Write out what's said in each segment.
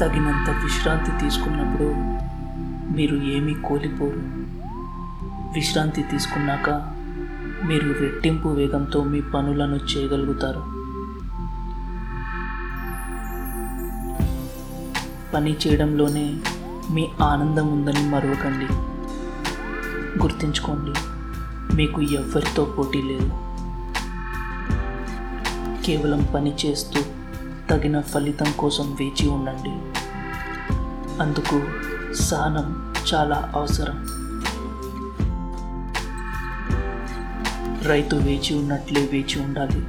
తగినంత విశ్రాంతి తీసుకున్నప్పుడు మీరు ఏమీ కోల్పోరు. విశ్రాంతి తీసుకున్నాక మీరు రెట్టింపు వేగంతో మీ పనులను చేయగలుగుతారు. పని చేయడంలోనే మీ ఆనందం ఉందని మరవకండి. గుర్తుంచుకోండి మీకు ఎవరితో పోటీ లేదు. కేవలం పని చేస్తూ తగిన ఫలితం కోసం వేచి ఉండండి. అందుకు సహనం చాలా అవసరం. రైతు వేచి ఉన్నట్లే వేచి ఉండాలి.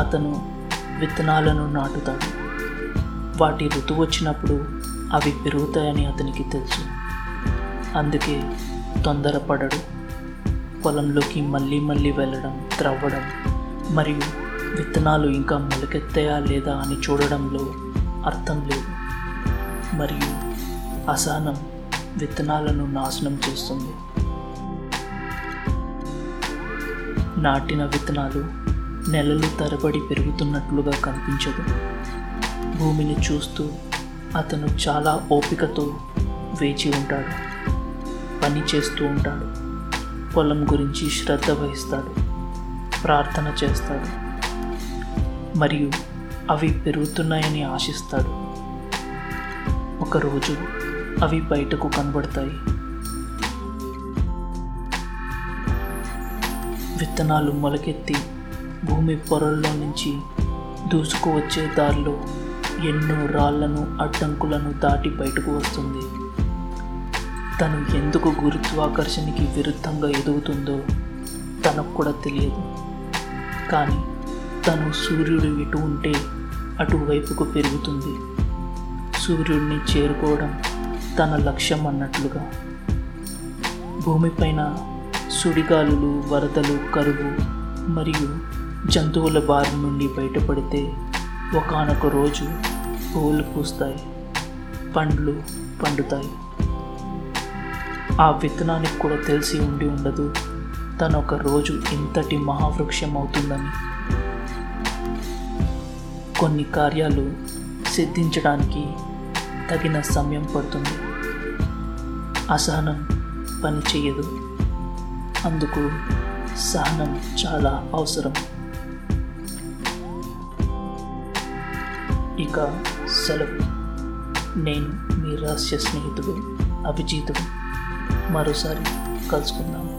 అతను విత్తనాలను నాటుతాడు. వాటి ఋతువు వచ్చినప్పుడు అవి పెరుగుతాయని అతనికి తెలుసు. అందుకే తొందరపడడు. పొలంలోకి మళ్ళీ మళ్ళీ వెళ్ళడం త్రవ్వడం మరియు విత్తనాలు ఇంకా మొలకెత్తాయా లేదా అని చూడడంలో అర్థం లేదు. మరియు అసహనం విత్తనాలను నాశనం చేస్తుంది. నాటిన విత్తనాలు నెలలు తరబడి పెరుగుతున్నట్లుగా కనిపించదు. భూమిని చూస్తూ అతను చాలా ఓపికతో వేచి ఉంటాడు. పని చేస్తూ ఉంటాడు. పొలం గురించి శ్రద్ధ వహిస్తాడు. ప్రార్థన చేస్తాడు. మరియు అవి పెరుగుతున్నాయని ఆశిస్తాడు. ఒకరోజు అవి బయటకు కనబడతాయి. విత్తనాలు మొలకెత్తి భూమి పొరల్లో నుంచి దూసుకు వచ్చే దారిలో ఎన్నో రాళ్ళను అడ్డంకులను దాటి బయటకు వస్తుంది. తను ఎందుకు గురుత్వాకర్షణకి విరుద్ధంగా ఎదుగుతుందో తనకు కూడా తెలియదు. కానీ తను సూర్యుడు ఇటు ఉంటే అటువైపుకు పెరుగుతుంది. సూర్యుడిని చేరుకోవడం తన లక్ష్యం అన్నట్లుగా. భూమిపైన సుడిగాలులు వరదలు కరువు మరియు జంతువుల బారి నుండి బయటపడితే ఒకనొక రోజు పువ్వులు పూస్తాయి పండ్లు పండుతాయి. ఆ విత్తనానికి కూడా తెలిసి ఉండి ఉండదు తను ఒక రోజు ఇంతటి మహావృక్షం అవుతుందని. కొన్ని కార్యాలు సిద్ధించడానికి తగిన సమయం పడుతుంది. అసహనం పని చేయదు అందుకు సహనం చాలా అవసరం. ఇక సెలవు. నేను మీ రహస్య స్నేహితుడు అభిజితుడు. మరోసారి కలుసుకుందాం.